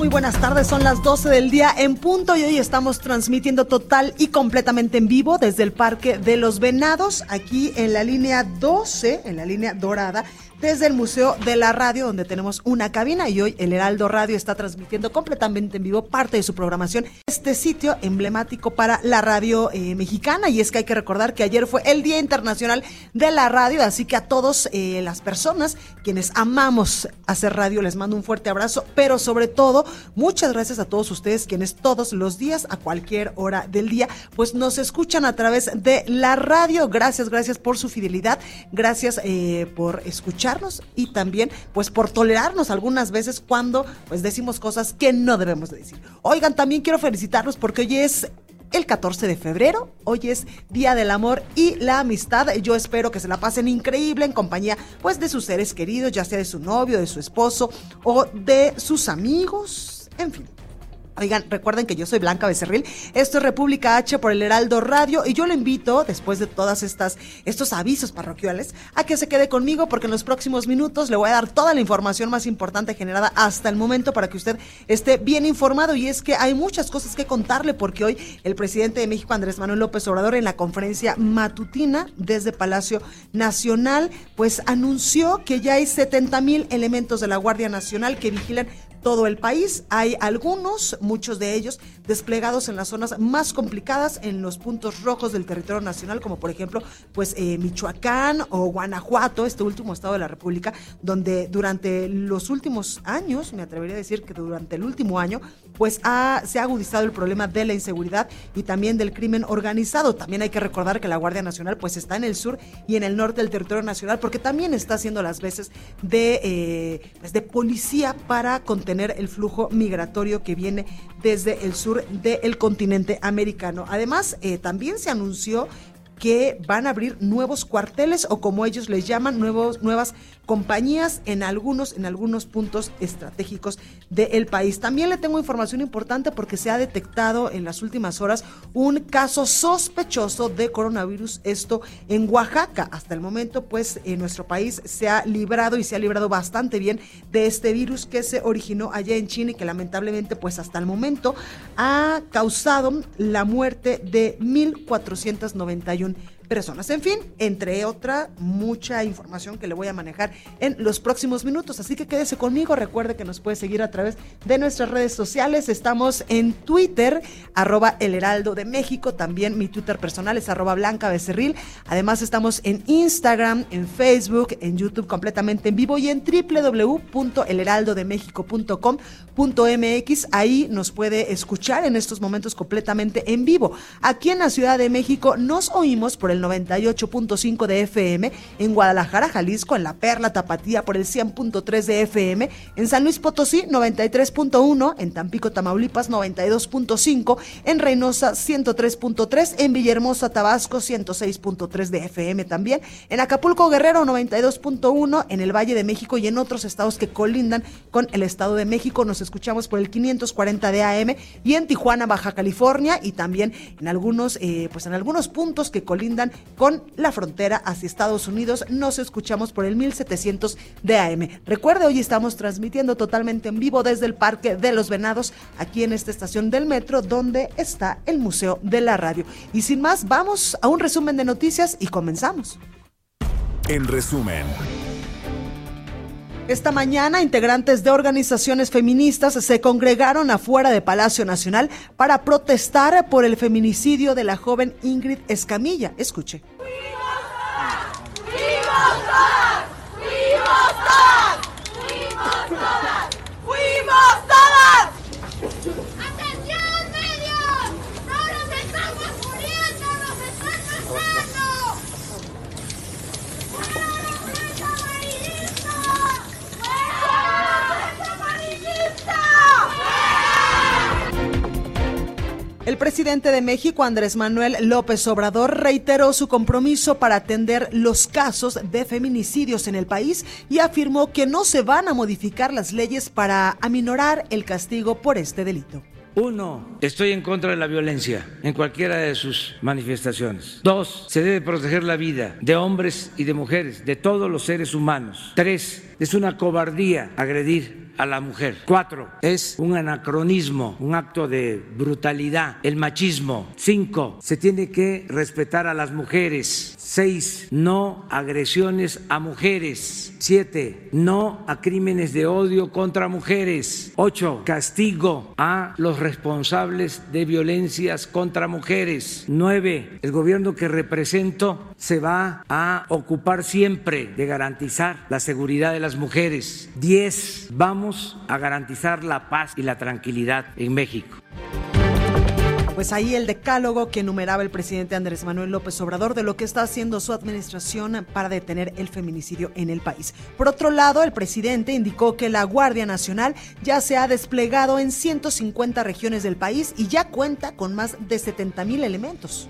Muy buenas tardes, son las 12 del día en punto y hoy estamos transmitiendo total y completamente en vivo desde el Parque de los Venados, aquí en la línea 12, en la línea dorada desde el Museo de la Radio, donde tenemos una cabina y hoy el Heraldo Radio está transmitiendo completamente en vivo parte de su programación. Este sitio emblemático para la radio eh, mexicana y es que hay que recordar que ayer fue el Día Internacional de la Radio, así que a todos eh, las personas quienes amamos hacer radio les mando un fuerte abrazo, pero sobre todo muchas gracias a todos ustedes quienes todos los días a cualquier hora del día pues nos escuchan a través de la radio. Gracias, gracias por su fidelidad, gracias eh, por escuchar y también pues por tolerarnos algunas veces cuando pues decimos cosas que no debemos de decir. Oigan, también quiero felicitarlos porque hoy es el 14 de febrero. Hoy es Día del Amor y la Amistad. Yo espero que se la pasen increíble en compañía pues de sus seres queridos, ya sea de su novio, de su esposo o de sus amigos, en fin. Oigan, recuerden que yo soy Blanca Becerril. Esto es República H por el Heraldo Radio y yo lo invito, después de todas estas estos avisos parroquiales, a que se quede conmigo porque en los próximos minutos le voy a dar toda la información más importante generada hasta el momento para que usted esté bien informado y es que hay muchas cosas que contarle porque hoy el presidente de México Andrés Manuel López Obrador en la conferencia matutina desde Palacio Nacional pues anunció que ya hay 70 mil elementos de la Guardia Nacional que vigilan todo el país. Hay algunos, muchos de ellos, desplegados en las zonas más complicadas, en los puntos rojos del territorio nacional, como por ejemplo, pues eh, Michoacán o Guanajuato, este último estado de la República, donde durante los últimos años, me atrevería a decir que durante el último año, pues se ha agudizado el problema de la inseguridad y también del crimen organizado. También hay que recordar que la Guardia Nacional pues está en el sur y en el norte del territorio nacional porque también está haciendo las veces de, eh, pues, de policía para contener el flujo migratorio que viene desde el sur del continente americano. Además, eh, también se anunció que van a abrir nuevos cuarteles o como ellos les llaman, nuevos, nuevas compañías en algunos, en algunos puntos estratégicos del país. También le tengo información importante porque se ha detectado en las últimas horas un caso sospechoso de coronavirus, esto en Oaxaca. Hasta el momento, pues, en nuestro país se ha librado y se ha librado bastante bien de este virus que se originó allá en China y que lamentablemente, pues, hasta el momento ha causado la muerte de 1.491 personas. En fin, entre otra, mucha información que le voy a manejar en los próximos minutos. Así que quédese conmigo. Recuerde que nos puede seguir a través de nuestras redes sociales. Estamos en Twitter, arroba el heraldo de México. También mi Twitter personal es arroba blanca becerril. Además estamos en Instagram, en Facebook, en YouTube completamente en vivo y en www.elheraldodemexico.com.mx. Ahí nos puede escuchar en estos momentos completamente en vivo. Aquí en la Ciudad de México nos oímos por el 98.5 de FM, en Guadalajara, Jalisco, en La Perla, Tapatía por el 100.3 de FM, en San Luis Potosí 93.1, en Tampico, Tamaulipas 92.5, en Reynosa 103.3, en Villahermosa, Tabasco 106.3 de FM también, en Acapulco, Guerrero 92.1, en el Valle de México y en otros estados que colindan con el Estado de México. Nos escuchamos por el 540 de AM y en Tijuana, Baja California y también en algunos, eh, pues en algunos puntos que colindan con la frontera hacia Estados Unidos. Nos escuchamos por el 1700 de AM. Recuerde, hoy estamos transmitiendo totalmente en vivo desde el Parque de los Venados, aquí en esta estación del metro, donde está el Museo de la Radio. Y sin más, vamos a un resumen de noticias y comenzamos. En resumen. Esta mañana, integrantes de organizaciones feministas se congregaron afuera de Palacio Nacional para protestar por el feminicidio de la joven Ingrid Escamilla. Escuche. El presidente de México, Andrés Manuel López Obrador, reiteró su compromiso para atender los casos de feminicidios en el país y afirmó que no se van a modificar las leyes para aminorar el castigo por este delito. Uno, estoy en contra de la violencia en cualquiera de sus manifestaciones. Dos, se debe proteger la vida de hombres y de mujeres, de todos los seres humanos. Tres, es una cobardía agredir a la mujer. Cuatro, es un anacronismo, un acto de brutalidad, el machismo. Cinco, se tiene que respetar a las mujeres. Seis, no agresiones a mujeres. Siete, no a crímenes de odio contra mujeres. Ocho, castigo a los responsables de violencias contra mujeres. Nueve, el gobierno que represento se va a ocupar siempre de garantizar la seguridad de las mujeres. Diez, vamos a garantizar la paz y la tranquilidad en México. Pues ahí el decálogo que enumeraba el presidente Andrés Manuel López Obrador de lo que está haciendo su administración para detener el feminicidio en el país. Por otro lado, el presidente indicó que la Guardia Nacional ya se ha desplegado en 150 regiones del país y ya cuenta con más de 70 mil elementos.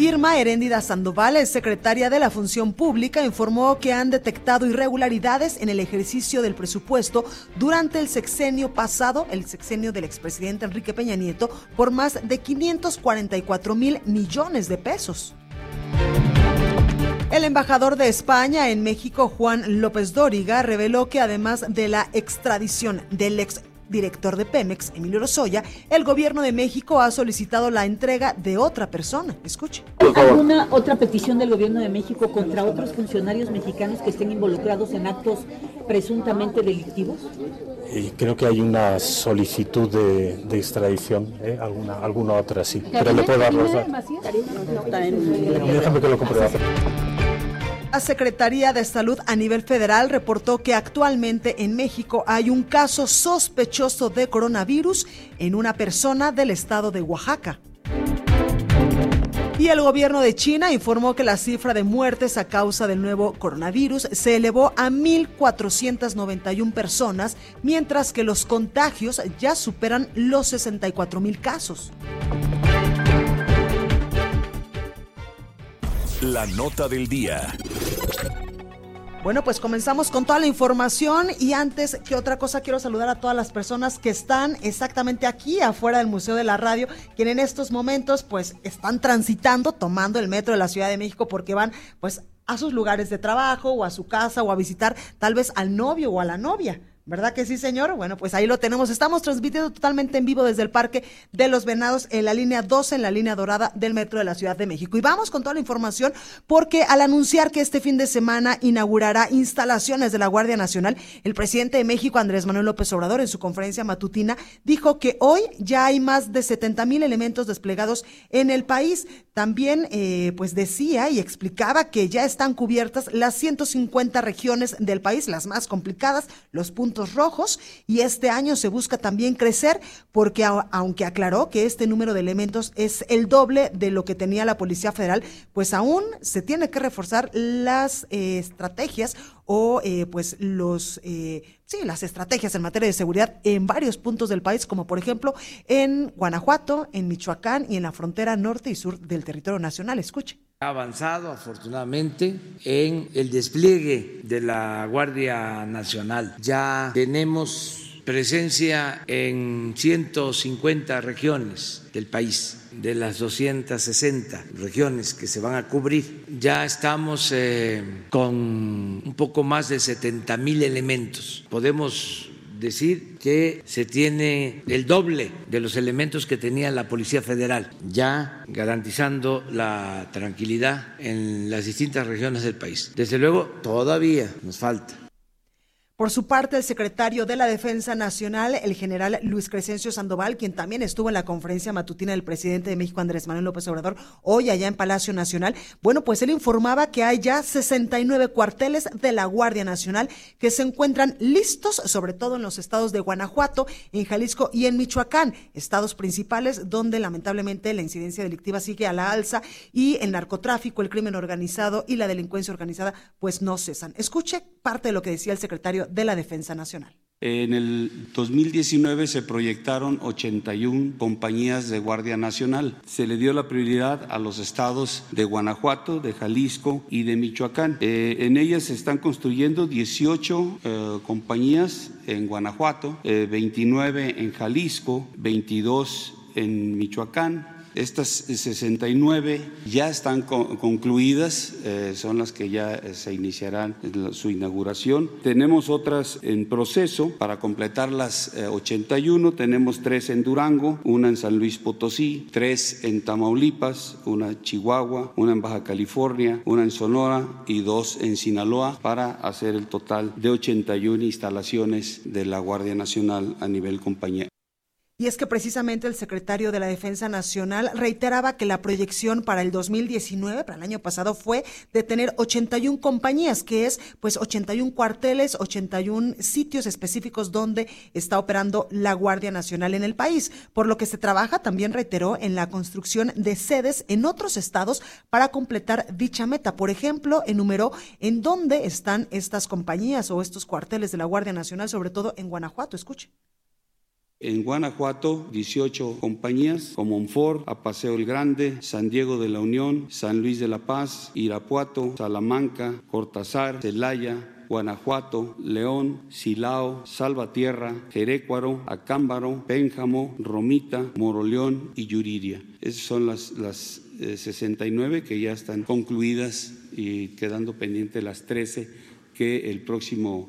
Irma Heréndida Sandoval, secretaria de la Función Pública, informó que han detectado irregularidades en el ejercicio del presupuesto durante el sexenio pasado, el sexenio del expresidente Enrique Peña Nieto, por más de 544 mil millones de pesos. El embajador de España en México, Juan López Dóriga, reveló que además de la extradición del ex director de Pemex, Emilio Lozoya, el gobierno de México ha solicitado la entrega de otra persona. Escuche. ¿Alguna otra petición del gobierno de México contra otros funcionarios mexicanos que estén involucrados en actos presuntamente delictivos? Y creo que hay una solicitud de, extradición, ¿eh? alguna, alguna otra sí. Pero le puedo dar los Déjame que lo compruebe. La Secretaría de Salud a nivel federal reportó que actualmente en México hay un caso sospechoso de coronavirus en una persona del estado de Oaxaca. Y el gobierno de China informó que la cifra de muertes a causa del nuevo coronavirus se elevó a 1.491 personas, mientras que los contagios ya superan los 64.000 casos. La nota del día. Bueno, pues comenzamos con toda la información y antes que otra cosa quiero saludar a todas las personas que están exactamente aquí afuera del Museo de la Radio, que en estos momentos pues están transitando, tomando el metro de la Ciudad de México porque van pues a sus lugares de trabajo o a su casa o a visitar tal vez al novio o a la novia. ¿Verdad que sí, señor? Bueno, pues ahí lo tenemos. Estamos transmitiendo totalmente en vivo desde el Parque de los Venados en la línea 12, en la línea dorada del Metro de la Ciudad de México. Y vamos con toda la información porque al anunciar que este fin de semana inaugurará instalaciones de la Guardia Nacional, el presidente de México, Andrés Manuel López Obrador, en su conferencia matutina, dijo que hoy ya hay más de 70 mil elementos desplegados en el país. También, eh, pues decía y explicaba que ya están cubiertas las 150 regiones del país, las más complicadas, los puntos rojos y este año se busca también crecer porque aunque aclaró que este número de elementos es el doble de lo que tenía la Policía Federal, pues aún se tiene que reforzar las eh, estrategias o eh, pues los eh, sí las estrategias en materia de seguridad en varios puntos del país como por ejemplo en Guanajuato, en Michoacán y en la frontera norte y sur del territorio nacional. Escuche ha avanzado afortunadamente en el despliegue de la Guardia Nacional. Ya tenemos presencia en 150 regiones del país, de las 260 regiones que se van a cubrir. Ya estamos eh, con un poco más de 70 mil elementos. Podemos decir que se tiene el doble de los elementos que tenía la Policía Federal, ya garantizando la tranquilidad en las distintas regiones del país. Desde luego, todavía nos falta Por su parte, el secretario de la Defensa Nacional, el general Luis Crescencio Sandoval, quien también estuvo en la conferencia matutina del presidente de México, Andrés Manuel López Obrador, hoy allá en Palacio Nacional, bueno, pues él informaba que hay ya 69 cuarteles de la Guardia Nacional que se encuentran listos, sobre todo en los estados de Guanajuato, en Jalisco y en Michoacán, estados principales donde lamentablemente la incidencia delictiva sigue a la alza y el narcotráfico, el crimen organizado y la delincuencia organizada pues no cesan. Escuche parte de lo que decía el secretario de la Defensa Nacional. En el 2019 se proyectaron 81 compañías de Guardia Nacional. Se le dio la prioridad a los estados de Guanajuato, de Jalisco y de Michoacán. Eh, en ellas se están construyendo 18 eh, compañías en Guanajuato, 29 eh, en Jalisco, 22 en Michoacán, estas 69 ya están concluidas, eh, son las que ya eh, se iniciarán su inauguración. Tenemos otras en proceso para completar las 81. Eh, Tenemos tres en Durango, una en San Luis Potosí, tres en Tamaulipas, una en Chihuahua, una en Baja California, una en Sonora y dos en Sinaloa para hacer el total de 81 instalaciones de la Guardia Nacional a nivel compañía. Y es que precisamente el secretario de la Defensa Nacional reiteraba que la proyección para el 2019, para el año pasado, fue de tener 81 compañías, que es pues 81 cuarteles, 81 sitios específicos donde está operando la Guardia Nacional en el país. Por lo que se trabaja, también reiteró, en la construcción de sedes en otros estados para completar dicha meta. Por ejemplo, enumeró en dónde están estas compañías o estos cuarteles de la Guardia Nacional, sobre todo en Guanajuato. Escuche. En Guanajuato, 18 compañías como Onfor, Apaseo el Grande, San Diego de la Unión, San Luis de la Paz, Irapuato, Salamanca, Cortázar, Celaya, Guanajuato, León, Silao, Salvatierra, Jerécuaro, Acámbaro, Pénjamo, Romita, Moroleón y Yuriria. Esas son las, las 69 eh, que ya están concluidas y quedando pendientes las 13 que el próximo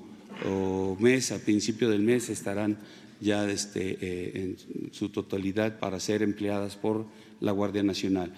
oh, mes, a principio del mes, estarán ya este, eh, en su totalidad para ser empleadas por la Guardia Nacional.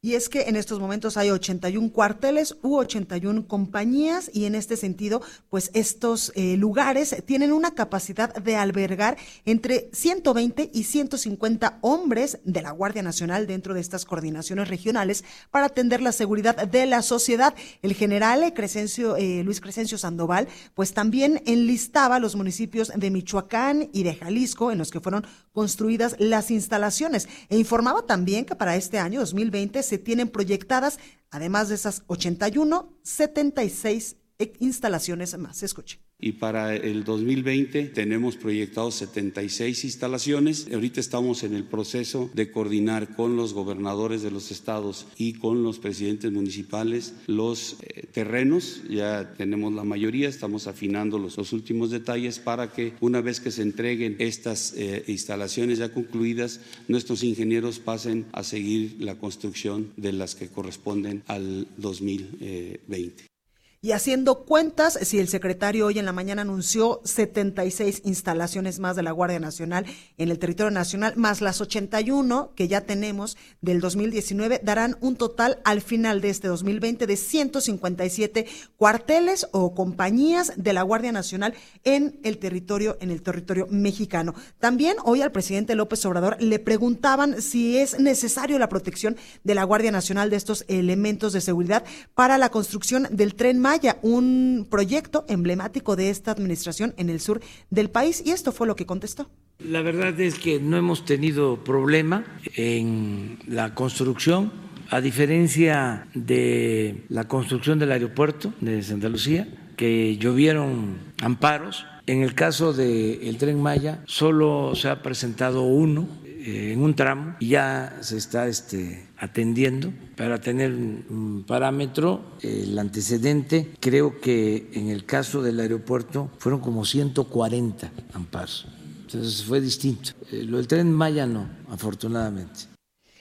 Y es que en estos momentos hay 81 cuarteles u 81 compañías y en este sentido, pues estos eh, lugares tienen una capacidad de albergar entre 120 y 150 hombres de la Guardia Nacional dentro de estas coordinaciones regionales para atender la seguridad de la sociedad. El general Crescencio, eh, Luis Crescencio Sandoval, pues también enlistaba los municipios de Michoacán y de Jalisco en los que fueron construidas las instalaciones e informaba también que para este año 2020 se tienen proyectadas, además de esas 81, 76 instalaciones más. Escuche. Y para el 2020 tenemos proyectados 76 instalaciones. Ahorita estamos en el proceso de coordinar con los gobernadores de los estados y con los presidentes municipales los eh, terrenos. Ya tenemos la mayoría, estamos afinando los, los, últimos detalles para que una vez que se entreguen estas eh, instalaciones ya concluidas, nuestros ingenieros pasen a seguir la construcción de las que corresponden al 2020. Y haciendo cuentas, si el secretario hoy en la mañana anunció 76 instalaciones más de la Guardia Nacional en el territorio nacional, más las 81 que ya tenemos del 2019, darán un total al final de este 2020 de 157 cuarteles o compañías de la Guardia Nacional en el territorio, en el territorio mexicano. También hoy al presidente López Obrador le preguntaban si es necesario la protección de la Guardia Nacional de estos elementos de seguridad para la construcción del tren Maya, un proyecto emblemático de esta administración en el sur del país. Y esto fue lo que contestó. La verdad es que no hemos tenido problema en la construcción, a diferencia de la construcción del aeropuerto de Santa Lucía, que llovieron amparos. En el caso del tren Maya, solo se ha presentado uno en un tramo y ya se está este, atendiendo para tener un parámetro. El antecedente, creo que en el caso del aeropuerto fueron como 140 amparos. Entonces fue distinto. Eh, lo del tren Maya no, afortunadamente.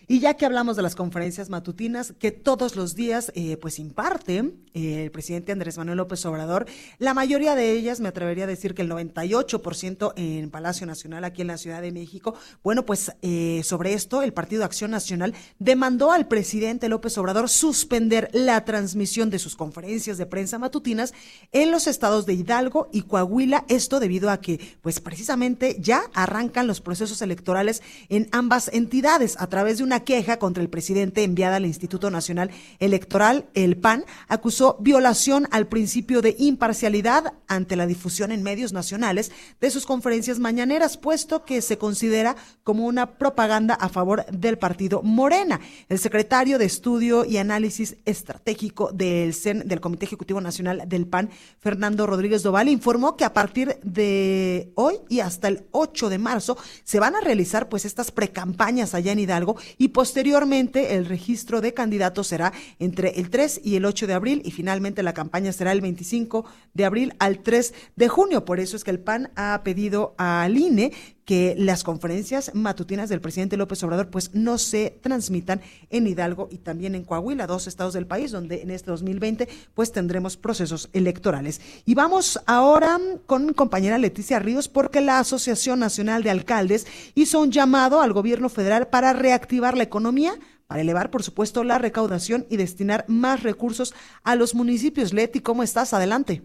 Y ya que hablamos de las conferencias matutinas que todos los días eh, pues imparte eh, el presidente Andrés Manuel López Obrador, la mayoría de ellas, me atrevería a decir que el 98% en Palacio Nacional aquí en la Ciudad de México, bueno, pues eh, sobre esto el Partido Acción Nacional demandó al presidente López Obrador suspender la transmisión de sus conferencias de prensa matutinas en los estados de Hidalgo y Coahuila, esto debido a que pues precisamente ya arrancan los procesos electorales en ambas entidades a través de una queja contra el presidente enviada al Instituto Nacional Electoral, el PAN, acusó violación al principio de imparcialidad ante la difusión en medios nacionales de sus conferencias mañaneras, puesto que se considera como una propaganda a favor del partido Morena. El secretario de Estudio y Análisis Estratégico del CEN, del Comité Ejecutivo Nacional del PAN, Fernando Rodríguez Doval, informó que a partir de hoy y hasta el 8 de marzo se van a realizar pues estas precampañas allá en Hidalgo y posteriormente el registro de candidatos será entre el 3 y el 8 de abril y finalmente la campaña será el 25 de abril al 3 de junio. Por eso es que el PAN ha pedido al INE que las conferencias matutinas del presidente López Obrador pues no se transmitan en Hidalgo y también en Coahuila, dos estados del país donde en este 2020 pues tendremos procesos electorales. Y vamos ahora con mi compañera Leticia Ríos porque la Asociación Nacional de Alcaldes hizo un llamado al gobierno federal para reactivar la economía para elevar, por supuesto, la recaudación y destinar más recursos a los municipios. Leti, ¿cómo estás? Adelante.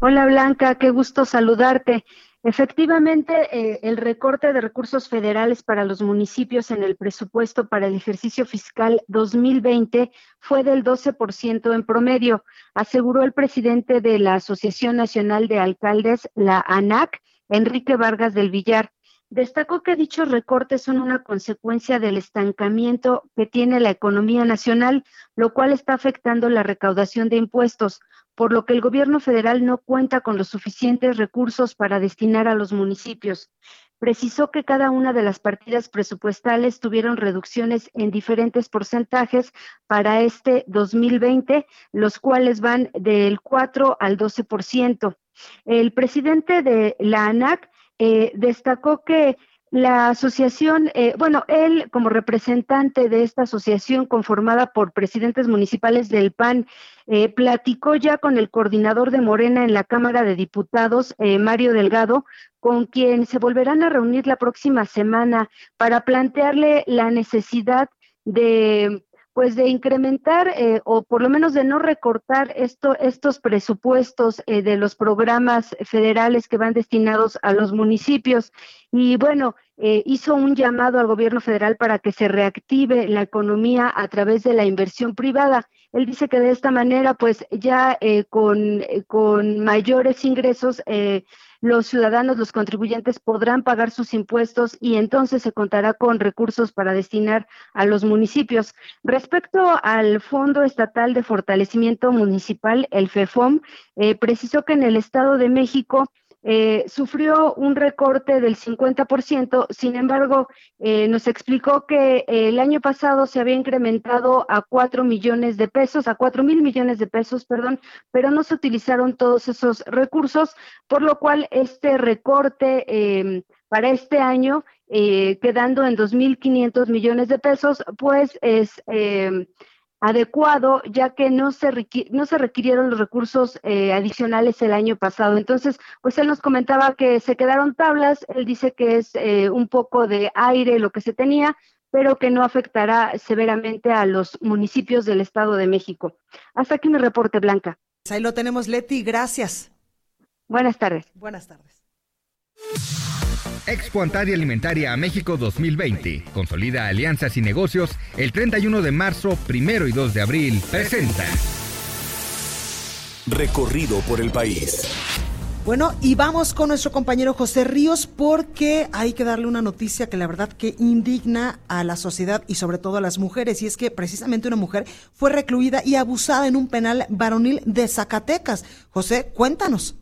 Hola Blanca, qué gusto saludarte. Efectivamente, eh, el recorte de recursos federales para los municipios en el presupuesto para el ejercicio fiscal 2020 fue del 12% en promedio, aseguró el presidente de la Asociación Nacional de Alcaldes, la ANAC, Enrique Vargas del Villar. Destacó que dichos recortes son una consecuencia del estancamiento que tiene la economía nacional, lo cual está afectando la recaudación de impuestos, por lo que el gobierno federal no cuenta con los suficientes recursos para destinar a los municipios. Precisó que cada una de las partidas presupuestales tuvieron reducciones en diferentes porcentajes para este 2020, los cuales van del 4 al 12%. El presidente de la ANAC eh, destacó que la asociación, eh, bueno, él como representante de esta asociación conformada por presidentes municipales del PAN, eh, platicó ya con el coordinador de Morena en la Cámara de Diputados, Mario Delgado, con quien se volverán a reunir la próxima semana para plantearle la necesidad de pues de incrementar eh, o por lo menos de no recortar esto, estos presupuestos eh, de los programas federales que van destinados a los municipios. Y bueno, eh, hizo un llamado al gobierno federal para que se reactive la economía a través de la inversión privada. Él dice que de esta manera, pues ya con, con mayores ingresos, los ciudadanos, los contribuyentes podrán pagar sus impuestos y entonces se contará con recursos para destinar a los municipios. Respecto al Fondo Estatal de Fortalecimiento Municipal, el FEFOM, eh, precisó que en el Estado de México eh, sufrió un recorte del 50%, sin embargo, eh, nos explicó que el año pasado se había incrementado a 4 millones de pesos, a 4 mil millones de pesos, perdón, pero no se utilizaron todos esos recursos, por lo cual este recorte em, para este año, eh, quedando en 2.500 millones de pesos, pues es adecuado, ya que no se, no se requirieron los recursos eh, adicionales el año pasado. Entonces, pues él nos comentaba que se quedaron tablas, él dice que es eh, un poco de aire lo que se tenía, pero que no afectará severamente a los municipios del Estado de México. Hasta aquí mi reporte, Blanca. Ahí lo tenemos, Leti, gracias. Buenas tardes. Buenas tardes. Expo Antaria Alimentaria a México 2020. Consolida alianzas y negocios el 31 de marzo, primero y 2 de abril. Presenta. Recorrido por el país. Bueno, y vamos con nuestro compañero José Ríos porque hay que darle una noticia que la verdad que indigna a la sociedad y sobre todo a las mujeres. Y es que precisamente una mujer fue recluida y abusada en un penal varonil de Zacatecas. José, cuéntanos.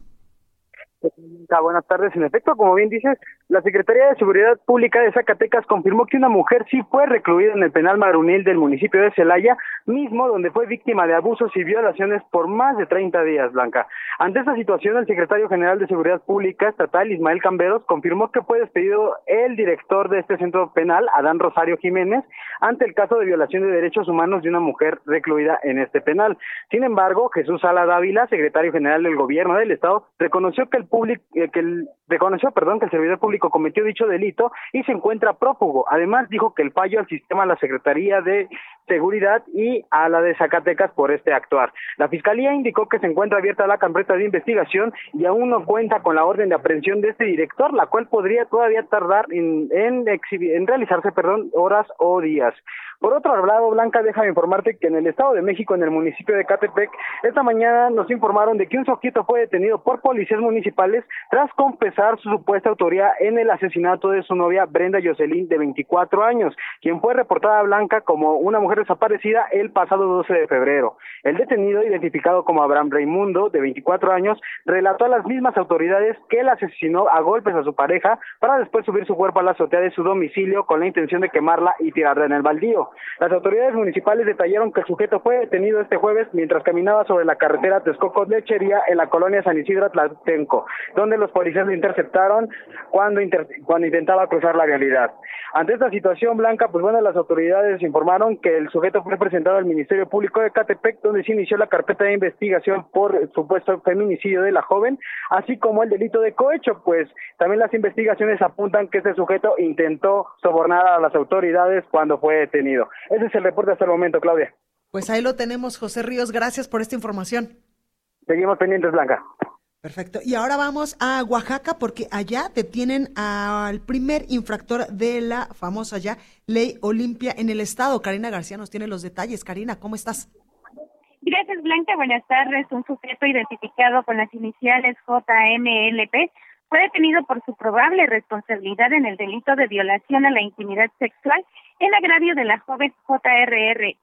Buenas tardes. En efecto, como bien dices, La Secretaría de Seguridad Pública de Zacatecas confirmó que una mujer sí fue recluida en el penal marunil del municipio de Celaya, mismo donde fue víctima de abusos y violaciones por más de 30 días, Blanca. Ante esta situación, el secretario general de Seguridad Pública Estatal, Ismael Camberos, confirmó que fue despedido el director de este centro penal, Adán Rosario Jiménez, ante el caso de violación de derechos humanos de una mujer recluida en este penal. Sin embargo, Jesús Sala Dávila, secretario general del Gobierno del Estado, reconoció que el público, eh, que reconoció, perdón, que el servidor público cometió dicho delito y se encuentra prófugo. Además, dijo que el fallo al sistema de la Secretaría de Seguridad y a la de Zacatecas por este actuar. La Fiscalía indicó que se encuentra abierta la carpeta de investigación y aún no cuenta con la orden de aprehensión de este director, la cual podría todavía tardar en, en, en realizarse perdón, horas o días. Por otro lado, Blanca, déjame informarte que en el Estado de México, en el municipio de Catepec, esta mañana nos informaron de que un sujeto fue detenido por policías municipales tras confesar su supuesta autoría el asesinato de su novia Brenda Jocelyn, de 24 años, quien fue reportada Blanca como una mujer desaparecida el pasado 12 de febrero. El detenido, identificado como Abraham Raimundo, de 24 años, relató a las mismas autoridades que él asesinó a golpes a su pareja para después subir su cuerpo a la azotea de su domicilio con la intención de quemarla y tirarla en el baldío. Las autoridades municipales detallaron que el sujeto fue detenido este jueves mientras caminaba sobre la carretera Texcoco-Lechería en la colonia San Isidro Tlatenco, donde los policías lo interceptaron cuando, cuando intentaba cruzar la realidad. Ante esta situación, Blanca, pues bueno, las autoridades informaron que el sujeto fue presentado al Ministerio Público de Catepec, donde se inició la carpeta de investigación por el supuesto feminicidio de la joven, así como el delito de cohecho, pues también las investigaciones apuntan que este sujeto intentó sobornar a las autoridades cuando fue detenido. Ese es el reporte hasta el momento, Claudia. Pues ahí lo tenemos, José Ríos. Gracias por esta información. Seguimos pendientes, Blanca. Perfecto. Y ahora vamos a Oaxaca porque allá detienen al primer infractor de la famosa ya ley Olimpia en el estado. Karina García nos tiene los detalles. Karina, ¿cómo estás? Gracias, Blanca. Buenas tardes. Un sujeto identificado con las iniciales JMLP fue detenido por su probable responsabilidad en el delito de violación a la intimidad sexual en agravio de la joven JRR.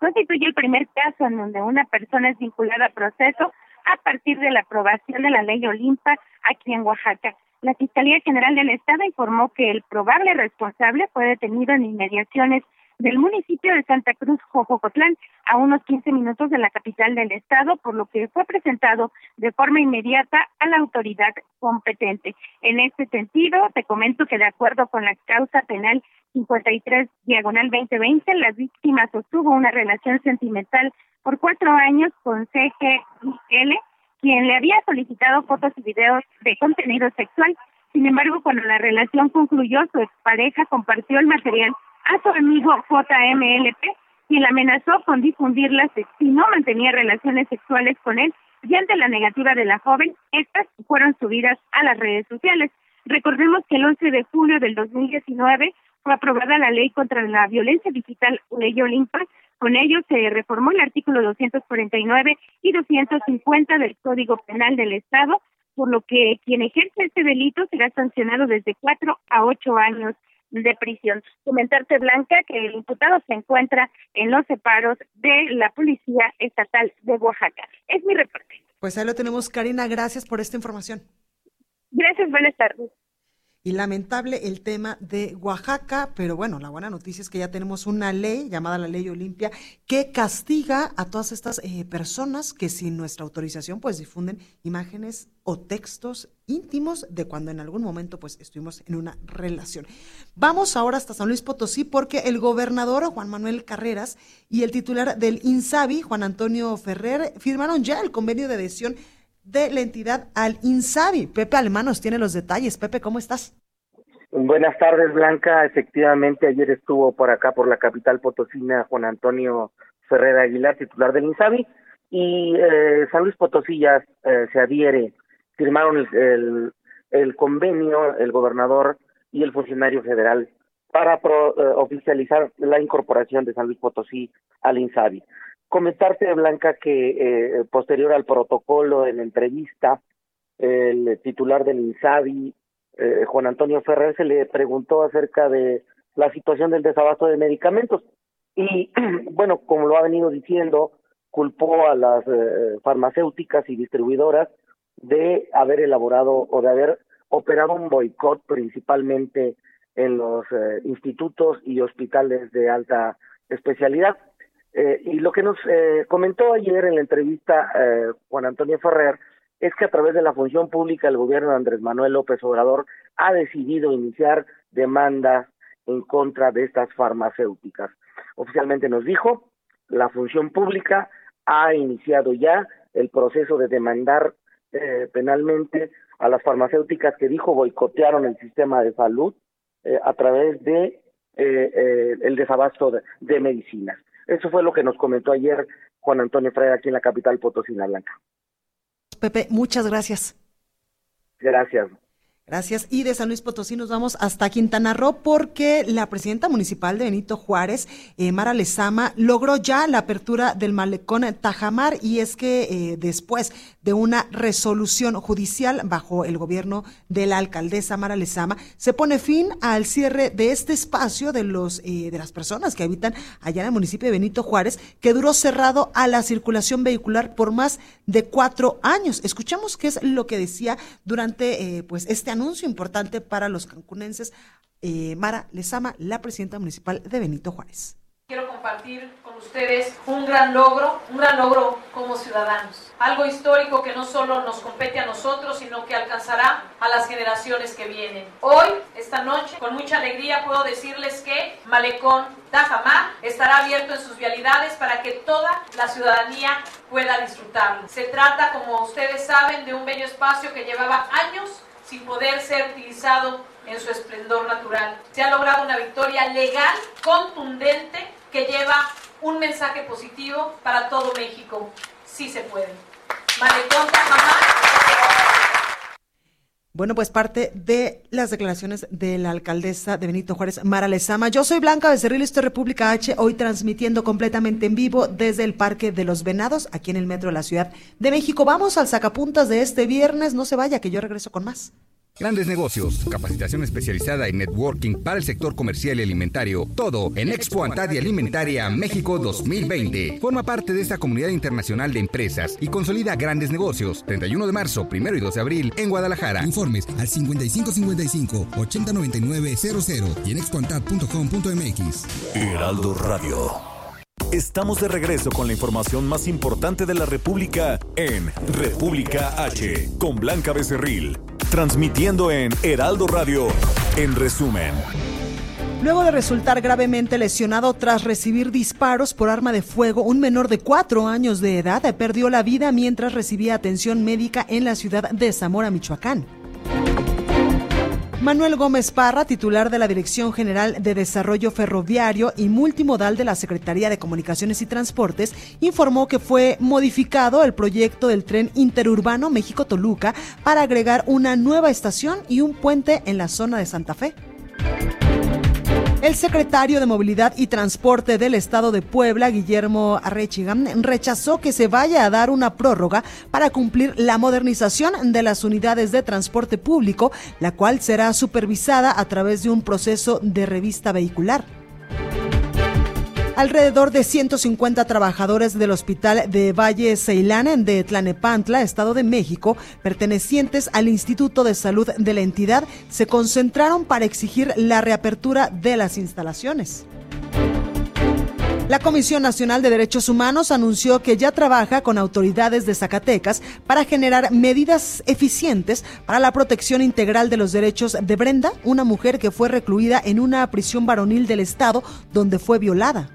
Constituye el primer caso en donde una persona es vinculada a proceso a partir de la aprobación de la ley Olimpa aquí en Oaxaca. La Fiscalía General del Estado informó que el probable responsable fue detenido en inmediaciones del municipio de Santa Cruz, Jojocotlán, a unos 15 minutos de la capital del estado, por lo que fue presentado de forma inmediata a la autoridad competente. En este sentido, te comento que de acuerdo con la causa penal 53 diagonal 2020, la víctima sostuvo una relación sentimental por cuatro años con CGL, quien le había solicitado fotos y videos de contenido sexual. Sin embargo, cuando la relación concluyó, su expareja compartió el material a su amigo JMLP, quien la amenazó con difundirlas si no mantenía relaciones sexuales con él y ante la negativa de la joven, estas fueron subidas a las redes sociales. Recordemos que el 11 de julio del 2019 fue aprobada la ley contra la violencia digital, Ley Olimpa. Con ello se reformó el artículo 249 y 250 del Código Penal del Estado, por lo que quien ejerce este delito será sancionado desde cuatro a ocho años de prisión. Comentarte, Blanca, que el imputado se encuentra en los separos de la Policía Estatal de Oaxaca. Es mi reporte. Pues ahí lo tenemos, Karina. Gracias por esta información. Gracias, buenas tardes y lamentable el tema de Oaxaca, pero bueno, la buena noticia es que ya tenemos una ley llamada la Ley Olimpia que castiga a todas estas eh, personas que sin nuestra autorización pues difunden imágenes o textos íntimos de cuando en algún momento pues estuvimos en una relación. Vamos ahora hasta San Luis Potosí porque el gobernador Juan Manuel Carreras y el titular del INSABI, Juan Antonio Ferrer, firmaron ya el convenio de adhesión de la entidad al INSABI. Pepe Alemanos tiene los detalles. Pepe, ¿cómo estás? Buenas tardes, Blanca. Efectivamente, ayer estuvo por acá, por la capital potosina, Juan Antonio Ferrer Aguilar, titular del INSABI, y eh, San Luis Potosí ya eh, se adhiere. Firmaron el, convenio, el gobernador y el funcionario federal para eh, oficializar la incorporación de San Luis Potosí al INSABI. Comentarte, Blanca, que eh, posterior al protocolo en entrevista, el titular del INSABI, eh, Juan Antonio Ferrer, se le preguntó acerca de la situación del desabasto de medicamentos. Y bueno, como lo ha venido diciendo, culpó a las eh, farmacéuticas y distribuidoras de haber elaborado o de haber operado un boicot principalmente en los eh, institutos y hospitales de alta especialidad. Eh, y lo que nos eh, comentó ayer en la entrevista Juan Antonio Ferrer es que a través de la función pública el gobierno de Andrés Manuel López Obrador ha decidido iniciar demandas en contra de estas farmacéuticas. Oficialmente nos dijo, la función pública ha iniciado ya el proceso de demandar penalmente a las farmacéuticas que dijo boicotearon el sistema de salud eh, a través de eh, eh, el desabasto de, medicinas. Eso fue lo que nos comentó ayer Juan Antonio Freire aquí en la capital Potosina Blanca. Pepe, muchas gracias. Gracias. Gracias. Y de San Luis Potosí nos vamos hasta Quintana Roo porque la presidenta municipal de Benito Juárez, eh, Mara Lezama, logró ya la apertura del malecón Tajamar y es que eh, después de una resolución judicial bajo el gobierno de la alcaldesa Mara Lezama, se pone fin al cierre de este espacio de los eh, de las personas que habitan allá en el municipio de Benito Juárez, que duró cerrado a la circulación vehicular por más de cuatro años. Escuchamos qué es lo que decía durante pues este anuncio importante para los cancunenses. Eh, Mara Lezama, la presidenta municipal de Benito Juárez. Quiero compartir con ustedes un gran logro, un gran logro como ciudadanos. Algo histórico que no solo nos compete a nosotros, sino que alcanzará a las generaciones que vienen. Hoy, esta noche, con mucha alegría puedo decirles que Malecón Tajamar estará abierto en sus vialidades para que toda la ciudadanía pueda disfrutarlo. Se trata, como ustedes saben, de un bello espacio que llevaba años sin poder ser utilizado en su esplendor natural. Se ha logrado una victoria legal, contundente, que lleva un mensaje positivo para todo México. Sí se puede. Malecón Bueno, pues parte de las declaraciones de la alcaldesa de Benito Juárez, Mara Lezama. Yo soy Blanca Becerril, esto es República H, hoy transmitiendo completamente en vivo desde el Parque de los Venados, aquí en el metro de la Ciudad de México. Vamos al sacapuntas de este viernes, no se vaya, que yo regreso con más. Grandes negocios, capacitación especializada en networking para el sector comercial y alimentario. Todo en Expo Antad Alimentaria México 2020. Forma parte de esta comunidad internacional de empresas y consolida grandes negocios. 31 de marzo, 1 y 2 de abril en Guadalajara. Informes al 5555-809900 y en expoantad.com.mx. Heraldo Radio. Estamos de regreso con la información más importante de la República en República H, con Blanca Becerril transmitiendo en Heraldo Radio, en resumen. Luego de resultar gravemente lesionado tras recibir disparos por arma de fuego, un menor de cuatro años de edad perdió la vida mientras recibía atención médica en la ciudad de Zamora, Michoacán. Manuel Gómez Parra, titular de la Dirección General de Desarrollo Ferroviario y Multimodal de la Secretaría de Comunicaciones y Transportes, informó que fue modificado el proyecto del tren interurbano México-Toluca para agregar una nueva estación y un puente en la zona de Santa Fe. El secretario de Movilidad y Transporte del Estado de Puebla, Guillermo Arrechigan, rechazó que se vaya a dar una prórroga para cumplir la modernización de las unidades de transporte público, la cual será supervisada a través de un proceso de revista vehicular. Alrededor de 150 trabajadores del Hospital de Valle Ceilán de Tlanepantla, Estado de México, pertenecientes al Instituto de Salud de la entidad, se concentraron para exigir la reapertura de las instalaciones. La Comisión Nacional de Derechos Humanos anunció que ya trabaja con autoridades de Zacatecas para generar medidas eficientes para la protección integral de los derechos de Brenda, una mujer que fue recluida en una prisión varonil del Estado donde fue violada.